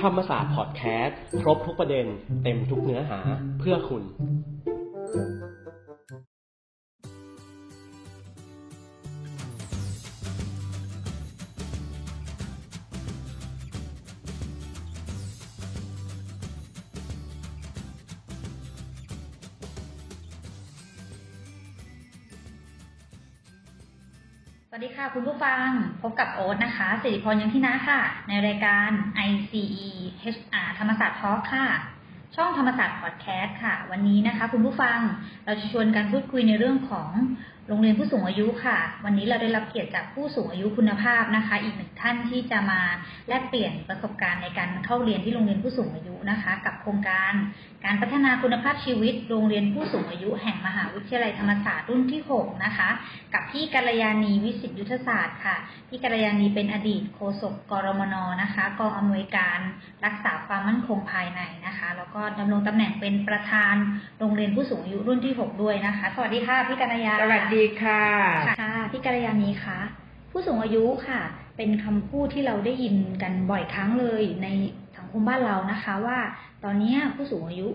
ธรรมศาสตร์พอดแคสต์ ครบทุกประเด็น เต็มทุกเนื้อหาเพื่อคุณ วัสดีค่ะคุณผู้ฟังพบกับโอ๊ตนะคะสิริพรยังที่นะค่ะ ในรายการ ICE HR ธรรมศาสตร์ทอล์ค่ะ ช่องธรรมศาสตร์พอดแคสต์ค่ะ วันนี้นะคะ คุณผู้ฟังเราจะชวนกันพูดคุยในเรื่องของ โรงเรียนผู้สูงอายุค่ะ วันนี้เราได้รับเกียรติจากผู้สูงอายุคุณภาพนะคะ อีกหนึ่งท่านที่จะมาแลกเปลี่ยนประสบการณ์ในการเข้าเรียนที่โรงเรียนผู้สูงอายุนะคะ กับโครงการ การพัฒนาคุณภาพชีวิต โรงเรียนผู้สูงอายุ แห่งมหาวิทยาลัยธรรมศาสตร์รุ่นที่ 6 นะคะ กับพี่กัลยาณีวิสิตยุทธศาสตร์ค่ะพี่กัลยาณีเป็นอดีตโฆษกกรมนนะคะกองอำนวยการรักษาความมั่นคงภายในนะคะ แล้วก็ดำรงตำแหน่งเป็นประธานโรงเรียนผู้สูงอายุรุ่นที่ 6 ด้วยนะคะ สวัสดีค่ะพี่กัลยาสวัสดีค่ะ ค่ะพี่กัลยาณีคะผู้สูงอายุค่ะ เป็นคำพูดที่เราได้ยินกันบ่อยครั้งเลยในสังคมบ้านเรานะคะ ว่าตอนนี้ผู้สูงอายุ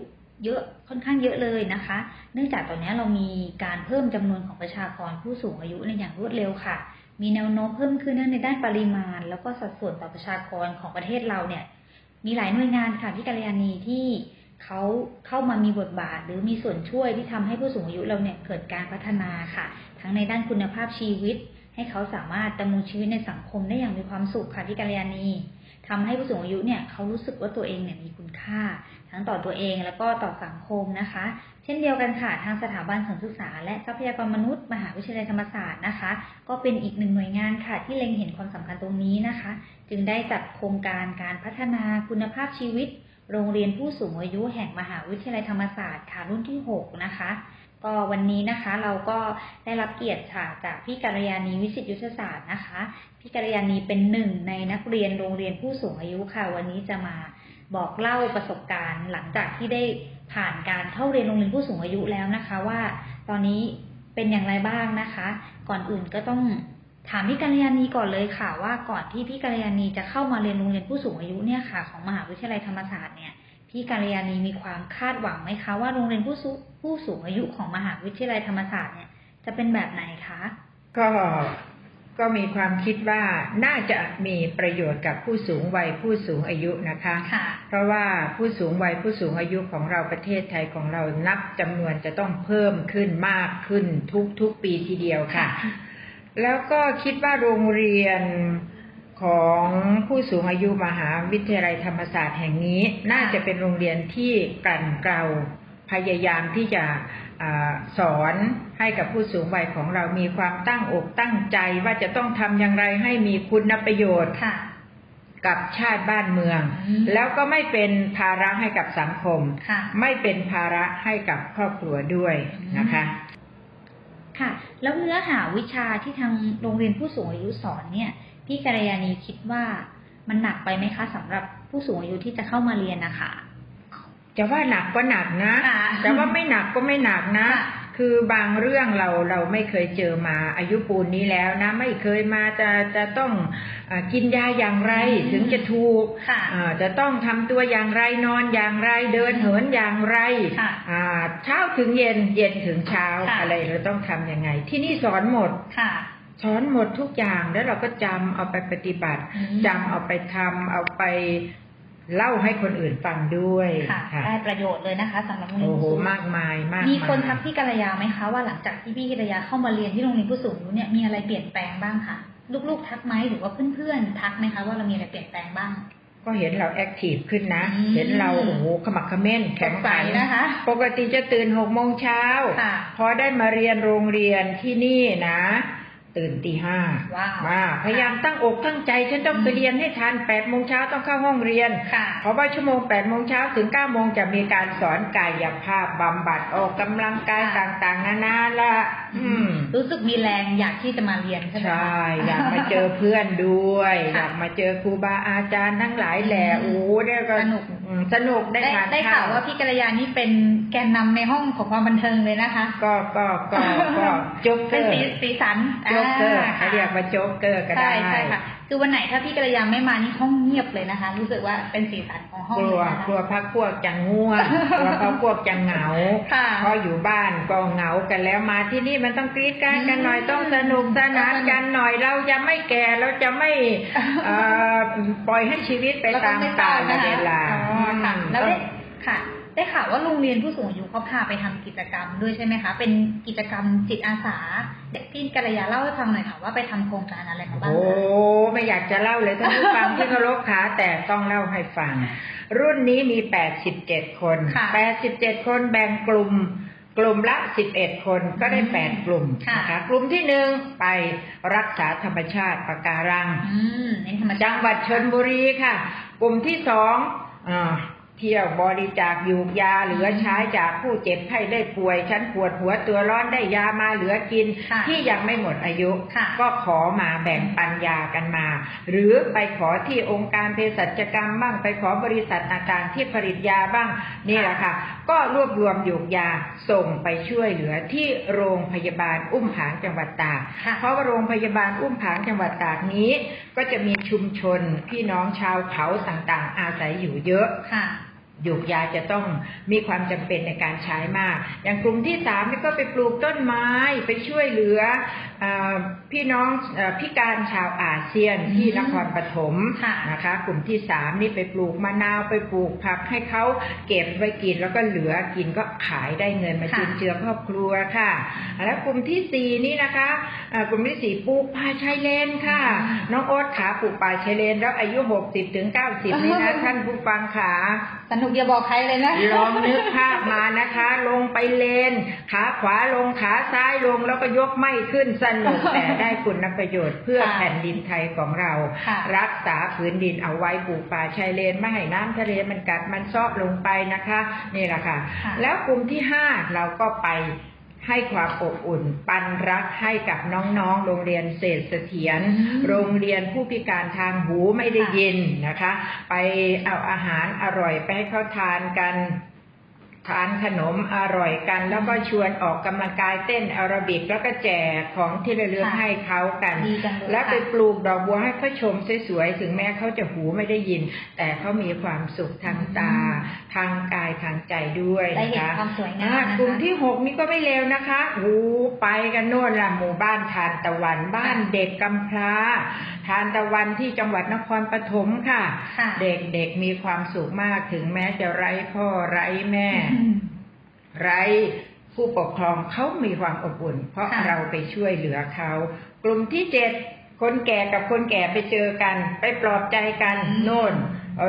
เยอะค่อนข้างเยอะเลยนะคะ เนื่องจากตอนนี้เรามีการเพิ่มจำนวนของประชากรผู้สูงอายุในอย่างรวดเร็วค่ะ มีแนวโน้มเพิ่มขึ้นในด้านปริมาณ แล้วก็สัดส่วนต่อประชากรของประเทศเราเนี่ย มีหลายหน่วยงานค่ะพี่กัลยาณีที่ เขาเข้ามามีบทบาท หรือมีส่วนช่วยที่ทำให้ผู้สูงอายุเราเนี่ยเกิดการพัฒนาค่ะ ทั้งในด้านคุณภาพชีวิต ให้เขาสามารถดำรงชีวิตในสังคมได้อย่างมีความสุขค่ะพี่กัลยาณีทำให้ผู้สูงอายุเนี่ยเขารู้สึกว่าตัวเองเนี่ยมีคุณค่า ทั้งต่อตัวเองแล้วก็ต่อสังคมนะคะ เช่นเดียวกันค่ะทางสถาบันศึกษา และทรัพยากรมนุษย์ มหาวิทยาลัยธรรมศาสตร์นะคะ ก็เป็นอีกหนึ่งหน่วยงานค่ะ ที่เล็งเห็นความสำคัญตรงนี้นะคะ จึงได้จัดโครงการการพัฒนาคุณภาพชีวิต โรงเรียนผู้สูงอายุแห่งมหาวิทยาลัยธรรมศาสตร์ค่ะรุ่นที่ 6 นะคะ ก็วันนี้นะคะเราก็ได้รับเกียรติค่ะจากพี่กัลยาณีวิสิตยุทธศาสตร์นะคะ พี่กัลยาณีเป็นหนึ่งในนักเรียนโรงเรียนผู้สูงอายุค่ะ วันนี้จะมาบอกเล่าประสบการณ์หลังจากที่ได้ผ่านการเข้าเรียนโรงเรียนผู้สูงอายุแล้วนะคะ ว่าตอนนี้เป็นอย่างไรบ้างนะคะ ก่อนอื่นก็ต้อง ถามพี่กัลยาณีก่อนเลยค่ะ ว่าก่อนที่พี่กัลยาณีจะเข้ามาเรียนโรงเรียนผู้สูงอายุเนี่ยค่ะ ของมหาวิทยาลัยธรรมศาสตร์เนี่ยพี่กัลยาณีมีความคาดหวังไหมคะว่าโรงเรียนผู้สูผู้สูงอายุของมหาวิทยาลัยธรรมศาสตร์เนี่ย จะเป็นแบบไหนคะก็ก็มีความคิดว่าน่าจะมีประโยชน์กับผู้สูงวัยผู้สูงอายุนะคะค่ะเพราะว่าผู้สูงวัยผู้สูงอายุของเราประเทศไทยของเรานับจำนวนจะต้องเพิ่มขึ้นมากขึ้นทุกทุกปีทีเดียวค่ะ แล้วก็คิดว่าโรงเรียนของผู้สูงอายุมหาวิทยาลัยธรรมศาสตร์แห่งนี้ น่าจะเป็นโรงเรียนที่กลั่นเกลาพยายามที่จะอาสอนให้กับผู้สูงวัยของเรามีความตั้งอกตั้งใจว่าจะต้องทำอย่างไรให้มีคุณประโยชน์ค่ะกับชาติบ้านเมืองอืมแล้วก็ไม่เป็นภาระให้กับสังคมค่ะไม่เป็นภาระให้กับครอบครัวด้วยนะคะ ค่ะ แล้วเนื้อหาวิชาที่ทางโรงเรียนผู้สูงอายุสอนเนี่ย พี่กัลยาณีคิดว่ามันหนักไปไหมคะสำหรับผู้สูงอายุที่จะเข้ามาเรียนนะคะจะว่าหนักก็หนักนะค่ะแต่ว่าไม่หนักก็ไม่หนักนะ ค่ะคือบางเรื่องเราเราไม่เคยเจอมาอายุปูนนี้แล้วนะ ไม่เคยมาจะจะต้องอากินยาอย่างไรอืมถึงจะถูกค่ะอ่าจะต้องทำตัวอย่างไรนอนอย่างไรเดินเหินอย่างไรค่ะอ่าเช้าถึงเย็นเย็นถึงเช้าค่ะอะไรเราต้องทำยังไง ที่นี่สอนหมดค่ะสอนหมดทุกอย่างแล้วเราก็จำเอาไปปฏิบัติอืมจำเอาไปทำเอาไป เล่าให้คนอื่นฟังด้วยค่ะค่ะได้ประโยชน์เลยนะคะสำหรับโรงเรียนโอ้โหผู้สูงมากมายมากมีคนายทักพี่กัลยาไหมคะว่าหลังจากที่พี่กัลยาเข้ามาเรียนที่โรงเรียนผู้สูงอายุเนี่ยมีอะไรเปลี่ยนแปลงบ้างคะลูกๆทักไหมหรือว่าเพื่อนๆทักไหมคะว่าเรามีอะไรเปลี่ยนแปลงบ้างก็เห็นเราแอคทีฟขึ้นนะอืมเห็นเราโอ้โหขมักเขม้นแข็งสดใสขันนะคะ ปกติจะตื่นหกโมงเช้าค่ะพอได้มาเรียนโรงเรียนที่นี่นะ ตื่นตีห้าว้าวมาพยายามตั้งอกตั้งใจฉันต้องไปเรียนให้ทันแปดโมงเช้าต้องเข้าห้องเรียนค่ะเพราะว่าชั่วโมงแปดโมงเช้าถึงเก้าโมงจะมีการสอนกายภาพบำบัดออกกำลังกายค่ะต่างๆนานาละอืมรู้สึกมีแรงอยากที่จะมาเรียนใช่ไหมใช่คะอยากมาเจอเพื่อนด้วยค่ะอยากมาเจอครูบาอาจารย์ทั้งหลายแหละอืมโอ้โหเนี่ยก็สนุกอืมสนุกได้ได้ทานได้ข่าวว่าพี่กัลยานี่เป็นแกนนำในห้องของความบันเทิงเลยนะคะ ก็ก็ก็ก็โจ๊กเกเป็อนร์สีสีสันโจ๊กเกอร์าเขาเรียกว่าโจ๊กเกอร์ก็ใช่ได้ใช่ค่ะ คือวันไหนถ้าพี่กัลยาไม่มานี่ห้องเงียบเลยนะคะ รู้สึกว่าเป็นสีสันของห้องกลัวเลยนะคะกลัวพักพวกจะง่วงกลัวพักพวกจะเหงาค่ะเพราะอยู่บ้านก็เหงากันแล้วมาที่นี่มันต้องกรีดกรารกันหน่อยอืมต้องสนุกสนานกันหน่อยเราจะไม่แก่เราจะไม่เอ่อปล่อยให้ชีวิตไปตามกาลเวลาอ๋อค่ะอืมแล้วต้ได้องค่ะได้ข่าวว่าโรงเรียนผู้สูงอายุเขาพาไปทำกิจกรรมด้วยใช่ไหมคะ เป็นกิจกรรมจิตอาสาเด็ก พี่กัลยาเล่าให้ฟังหน่อยค่ะว่าไปทำโครงการอะไรมาบ้างโอ้คะไม่อยากจะเล่าเลยท่านผู้ฟังที่เคารพขาแต่ต้องเล่าให้ฟัง รุ่นนี้มี 87 คนค่ะ87 คนแบ่งกลุ่มกลุ่มละ 11 คนก็ได้ 8 กลุ่มค่ะนะคะกลุ่มที่หนึ่งไปรักษาธรรมชาติปะการังอืมเน้นธรรมชาติจังหวัดชนบุรีค่ะ กลุ่มที่สองอา เที่ยวบริจาคยูกยาเหลือใช้จากผู้เจ็บไข้ได้ป่วย ฉันปวดหัวตัวร้อนได้ยามาเหลือกินค่ะที่ยังไม่หมดอายุค่ะก็ขอมาแบ่งปันยากันมา หรือไปขอที่องค์การเภสัชกรรมบ้างไปขอบริษัทต่างๆที่ผลิตยาบ้างนี่แหละค่ะ ก็รวบรวมยูกยาส่งไปช่วยเหลือที่โรงพยาบาลอุ้มผางจังหวัดตากค่ะเพราะว่าโรงพยาบาลอุ้มผางจังหวัดตากนี้ ก็จะมีชุมชนพี่น้องชาวเขาต่างๆ อาศัยอยู่เยอะค่ะห ยูกยาจะต้องมีความจำเป็นในการใช้มาก อย่างกลุ่มที่สามนี่ก็ไปปลูกต้นไม้ไปช่วยเหลือ พี่น้องอาพิการชาวอาเซียนที่อืมนครปฐมค่ะนะคะ กลุ่มที่สามนี่ไปปลูกมะนาวไปปลูกผักให้เขาเก็บไว้กินแล้วก็เหลือกินก็ขายได้เงินมาค่ะจุนเจือครอบครัวค่ะ แล้วกลุ่มที่สี่นี่นะคะอ่ากลุ่มที่สี่ปลูกป่าชายเลนค่ะอืมน้องโอ๊ตขาปลูกป่าชายเลน แล้วอายุหกสิบถึงเก้าสิบนี่นะท่านผู้ฟังขาสนุกอย่าบอกใครเลยนะลองนึกภาพมานะคะ ลงไปเลน ขาขวาลงขาซ้ายลงแล้วก็ยกไม่ขึ้นสนุกแต่ได้คุณประโยชน์เพื่อค่ะแผ่นดินไทยของเราค่ะรักษาพื้นดินเอาไว้ปลูกป่าชายเลนไม่ให้น้ำทะเลมันกัดมันซอกลงไปนะคะ นี่แหละค่ะค่ะ แล้วกลุ่มที่ห้าเราก็ไปให้ความอบอุ่น ปันรักให้กับน้องๆ โรงเรียนเศรษฐเสถียรอืมโรงเรียนผู้พิการทางหูไม่ได้ยินนะคะ ไปเอาอาหารอร่อยไปให้เขาทานกัน ทานขนมอร่อยกัน แล้วก็ชวนออกกำลังกายเต้นแอโรบิกแล้วก็แจกของที่ระลึกค่ะให้เขากันดีจังเลยแล้วไปค่ะปลูกดอกบัวให้เขาชมสวยๆถึงแม้เขาจะหูไม่ได้ยิน แต่เขามีความสุขทางตา ทางกายทางใจด้วยได้นะเห็นคะความสวยงามอ่านะคะกลุ่มที่หกนี่ก็ไม่เลวนะคะโอ้ไปกันโน่นละหมู่บ้านทานตะวันบ้านเด็กกำพร้า ทานตะวันที่จังหวัดนครปฐมค่ะค่ะเด็กๆมีความสุขมากถึงแม้จะไร้พ่อไร้แม่อืม ไร้ผู้ปกครองเขามีความอบอุ่น เพราะค่ะเราไปช่วยเหลือเขา กลุ่มที่เจ็ดคนแก่กับคนแก่ไปเจอกัน ไปปลอบใจกันโน่น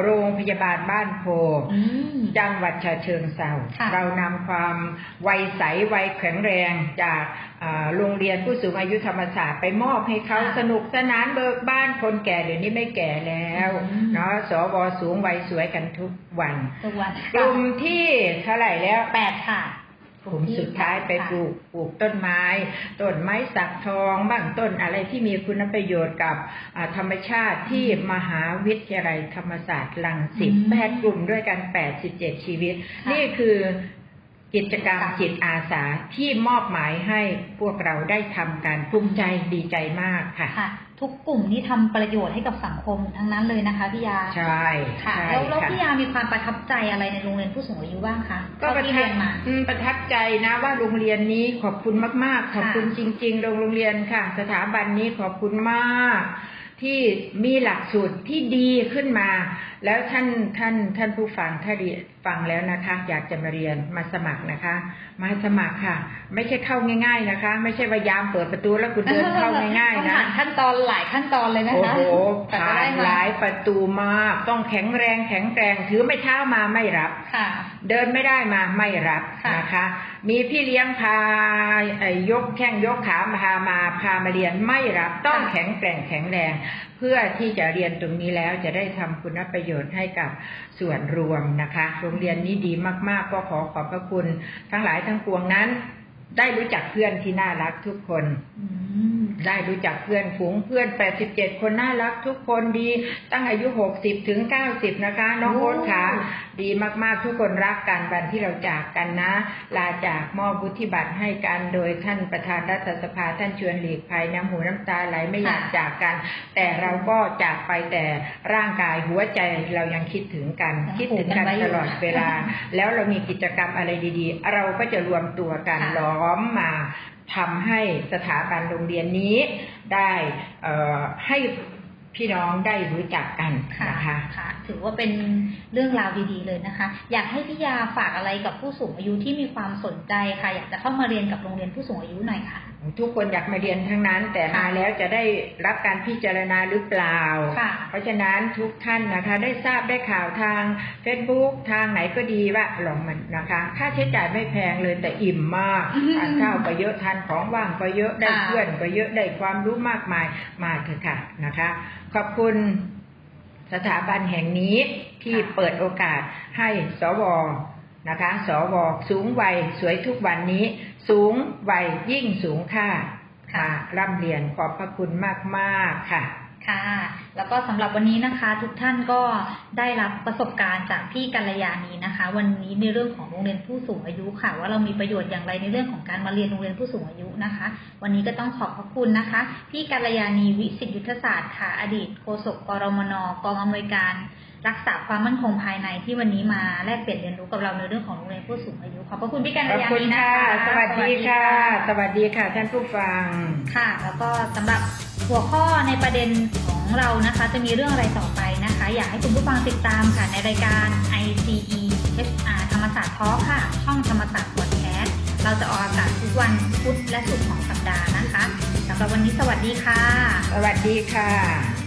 โรงพยาบาลบ้านโพอืมจังหวัดฉะเชิงเซาค่ะเรานำความวัยใสวัยแข็งแรงจากอ่าโรงเรียนผู้สูงอายุธรรมศาสตร์ไปมอบให้เขาค่ะสนุกสนานเบิกบ้านคนแก่เดี๋ยวนี้ไม่แก่แล้วอืมเนาะสวสูงวัยสวยกันทุกวันทุกวันกลุ่มที่เท่าไหร่แล้วแปดค่ะ กลุ่มสุดท้ายไปปลูกปลูกต้นไม้ต้นไม้สักทองบ้างต้นอะไรที่มีคุณประโยชน์กับอ่าธรรมชาติที่มหาวิทยาลัยธรรมศาสตร์ลังสิตอืมแปดกลุ่มด้วยกันแปดสิบเจ็ดชีวิตค่ะนี่คือ กิจกรรมค่ะจิตอาสาที่มอบหมายให้พวกเราได้ทำกันภูมิใจดีใจมากค่ะค่ะทุกกลุ่มนี่ทำประโยชน์ให้กับสังคมทั้งนั้นเลยนะคะพี่ยาใช่ค่ะใช่แล้วแล้วค่ะพี่ยามีความประทับใจอะไรในโรงเรียนผู้สูงอายุบ้างคะก็ประเท่าที่ทัเรีบยนมาอืมประทับใจนะว่าโรงเรียนนี้ขอบคุณมากๆ ขอบคุณจริงๆโรงโรงเรียนค่ะ สถาบันนี้ขอบคุณมากที่มีหลักสูตรที่ดีขึ้นมา แล้วท่านท่านท่านผู้ฟังถ้าเรียนฟังแล้วนะคะ อยากจะมาเรียนมาสมัครนะคะ มาสมัครค่ะ ไม่ใช่เข้าง่าย ๆนะคะ ไม่ใช่ว่ายามเปิดประตูแล้วคุณเดินเข้าง่ายต้องๆนะผ่านขั้นตอนหลายขั้นตอนเลยนะโอ้คะโหกว่าจะผ่าได้นมาหลายประตูมากต้องแข็งแรงแข็งแกร่งถือไม่เท้ามาไม่รับค่ะ เดินไม่ได้มาไม่รับค่ะนะคะ มีพี่เลี้ยงพาเอ่ยยกแข้งยกขาพามาพามาเรียนไม่รับต้องแข็งแกร่งแข็งแรง เพื่อที่จะเรียนตรงนี้แล้วจะได้ทำคุณประโยชน์ให้กับส่วนรวมนะคะโรงเรียนนี้ดีมากๆ ก็ขอขอบพระคุณทั้งหลายทั้งปวงนั้น ได้รู้จักเพื่อนที่น่ารักทุกคนอืมได้รู้จักเพื่อนฝูงเพื่อน 87 คนน่ารักทุกคนดี ตั้งอายุ 60 ถึง 90 นะคะ น้องโอ้โอ๊ตขา ดีมากๆ ทุกคนรักกันวันที่เราจากกันนะ ลาจากมอบวุฒิบัตรให้กันโดยท่านประธานรัฐสภาท่านชวนหลีกภัยน้ำหูน้ำตาไหลไม่อยากจากกัน แต่เราก็จากไปแต่ร่างกายหัวใจเรายังคิดถึงกันยังคิดถึงกันผูกกันไว้อยู่ตลอดเวลา แล้วเรามีกิจกรรมอะไรดีๆ เราก็จะรวมตัวกันค่ะล้อมมาทำให้สถาบันโรงเรียนนี้ได้เอ่อให้ พี่น้องได้รู้จักกันค่ะนะคะค่ะ ถือว่าเป็นเรื่องราวดีๆเลยนะคะ อยากให้พี่ยาฝากอะไรกับผู้สูงอายุที่มีความสนใจค่ะ อยากจะเข้ามาเรียนกับโรงเรียนผู้สูงอายุหน่อยค่ะ ทุกคนอยากมาเรียนทั้งนั้น แต่มาแล้วจะได้รับการพิจารณาหรือเปล่าค่ะเพราะฉะนั้นทุกท่านนะคะได้ทราบได้ข่าวทาง Facebook ทางไหนก็ดีว่าลองมันนะคะ ค่าใช้จ่ายไม่แพงเลยแต่อิ่มมากอืมทานข้าวก็เยอะทานของว่างก็เยอะได้ค่ะเพื่อนก็เยอะได้ความรู้มากมายมาเถอะค่ะนะคะ ขอบคุณสถาบันแห่งนี้ที่เปิดโอกาสให้สว นะคะ สวสูงวัยสวยทุกวันนี้ สูงวัยยิ่งสูงค่าค่ะร่ำเรียนขอบพระคุณมากๆค่ะค่ะ แล้วก็สำหรับวันนี้นะคะ ทุกท่านก็ได้รับประสบการณ์จากพี่กัลยาณีนะคะ วันนี้ในเรื่องของโรงเรียนผู้สูงอายุค่ะ ว่าเรามีประโยชน์อย่างไรในเรื่องของการมาเรียนโรงเรียนผู้สูงอายุนะคะ วันนี้ก็ต้องขอบพระคุณนะคะ พี่กัลยาณีวิสิตยุทธศาสตร์ค่ะ อดีตโฆษกกรมนกองอำนวยการ รักษาความมั่นคงภายในที่วันนี้มาแลกเปลี่ยนเรียนรู้กับเราในเรื่องของโรงเรียนผู้สูงอายุขอบพระคุณพี่กัลขอบยาคุณณีนะค่ะ คะสวัสดีค่ะ สวัสดีค่ะ ท่านผู้ฟัง ค่ะ แล้วก็สำหรับหัวข้อในประเด็นของเรานะคะ จะมีเรื่องอะไรต่อไปนะคะ อยากให้คุณผู้ฟังติดตามค่ะในรายการ ICE HR ธรรมศาสตร์ทอค่ะ ช่องธรรมศาสตร์พอดแคสต์เราจะออกอากาศทุกวันพุธและศุกร์ของสัปดาห์นะคะสำหรับวันนี้สวัสดีค่ะ สวัสดีค่ะ